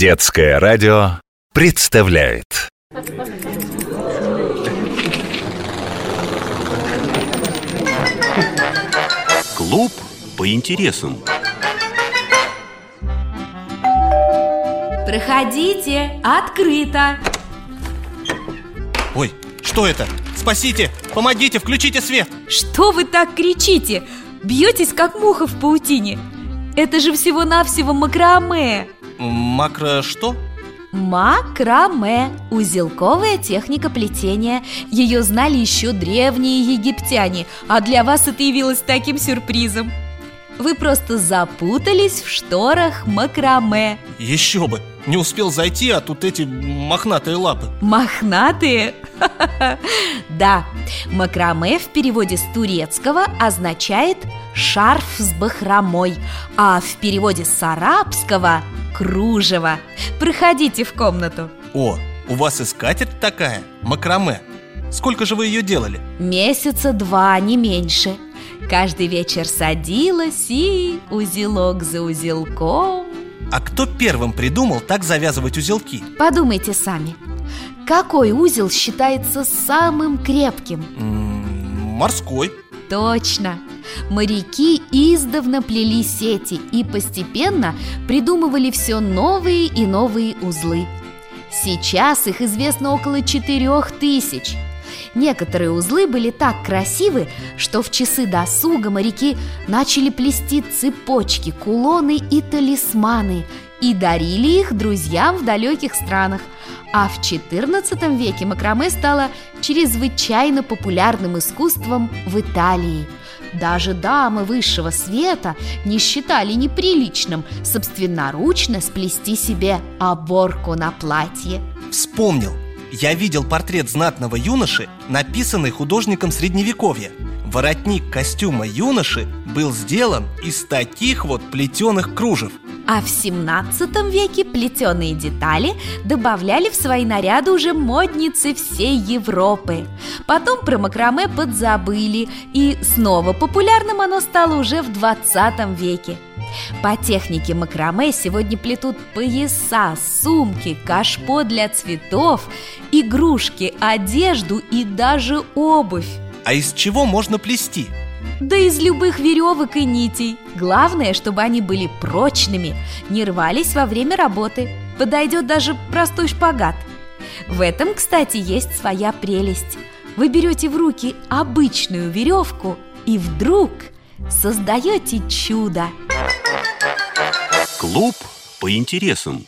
Детское радио представляет Клуб по интересам Проходите, открыто Ой, что это? Спасите! Помогите, включите свет! Что вы так кричите? Бьетесь, как муха в паутине Это же всего-навсего макраме Макро что? Макраме – узелковая техника плетения Ее знали еще древние египтяне А для вас это явилось таким сюрпризом Вы просто запутались в шторах макраме Еще бы! Не успел зайти, а тут эти мохнатые лапы Мохнатые? Да, макраме в переводе с турецкого означает шарф с бахромой А в переводе с арабского – кружево Проходите в комнату. О, у вас и скатерть такая, макраме. Сколько же вы ее делали? Месяца два, не меньше. Каждый вечер садилась и узелок за узелком. А кто первым придумал так завязывать узелки? Подумайте сами Какой узел считается самым крепким? Морской Точно! Моряки издавна плели сети и постепенно придумывали все новые и новые узлы. Сейчас их известно около четырех тысяч. Некоторые узлы были так красивы, что в часы досуга моряки начали плести цепочки, кулоны и талисманы и дарили их друзьям в далеких странах. А в XIV веке макраме стало чрезвычайно популярным искусством в Италии. Даже дамы высшего света не считали неприличным собственноручно сплести себе оборку на платье. Вспомнил Я видел портрет знатного юноши, написанный художником Средневековья Воротник костюма юноши был сделан из таких вот плетеных кружев А в 17 веке плетеные детали добавляли в свои наряды уже модницы всей Европы. Потом про макраме подзабыли, и снова популярным оно стало уже в 20 веке. По технике макраме сегодня плетут пояса, сумки, кашпо для цветов, игрушки, одежду и даже обувь. А из чего можно плести? Да из любых веревок и нитей. Главное, чтобы они были прочными, не рвались во время работы. Подойдет даже простой шпагат. В этом, кстати, есть своя прелесть. Вы берете в руки обычную веревку и вдруг создаете чудо Клуб по интересам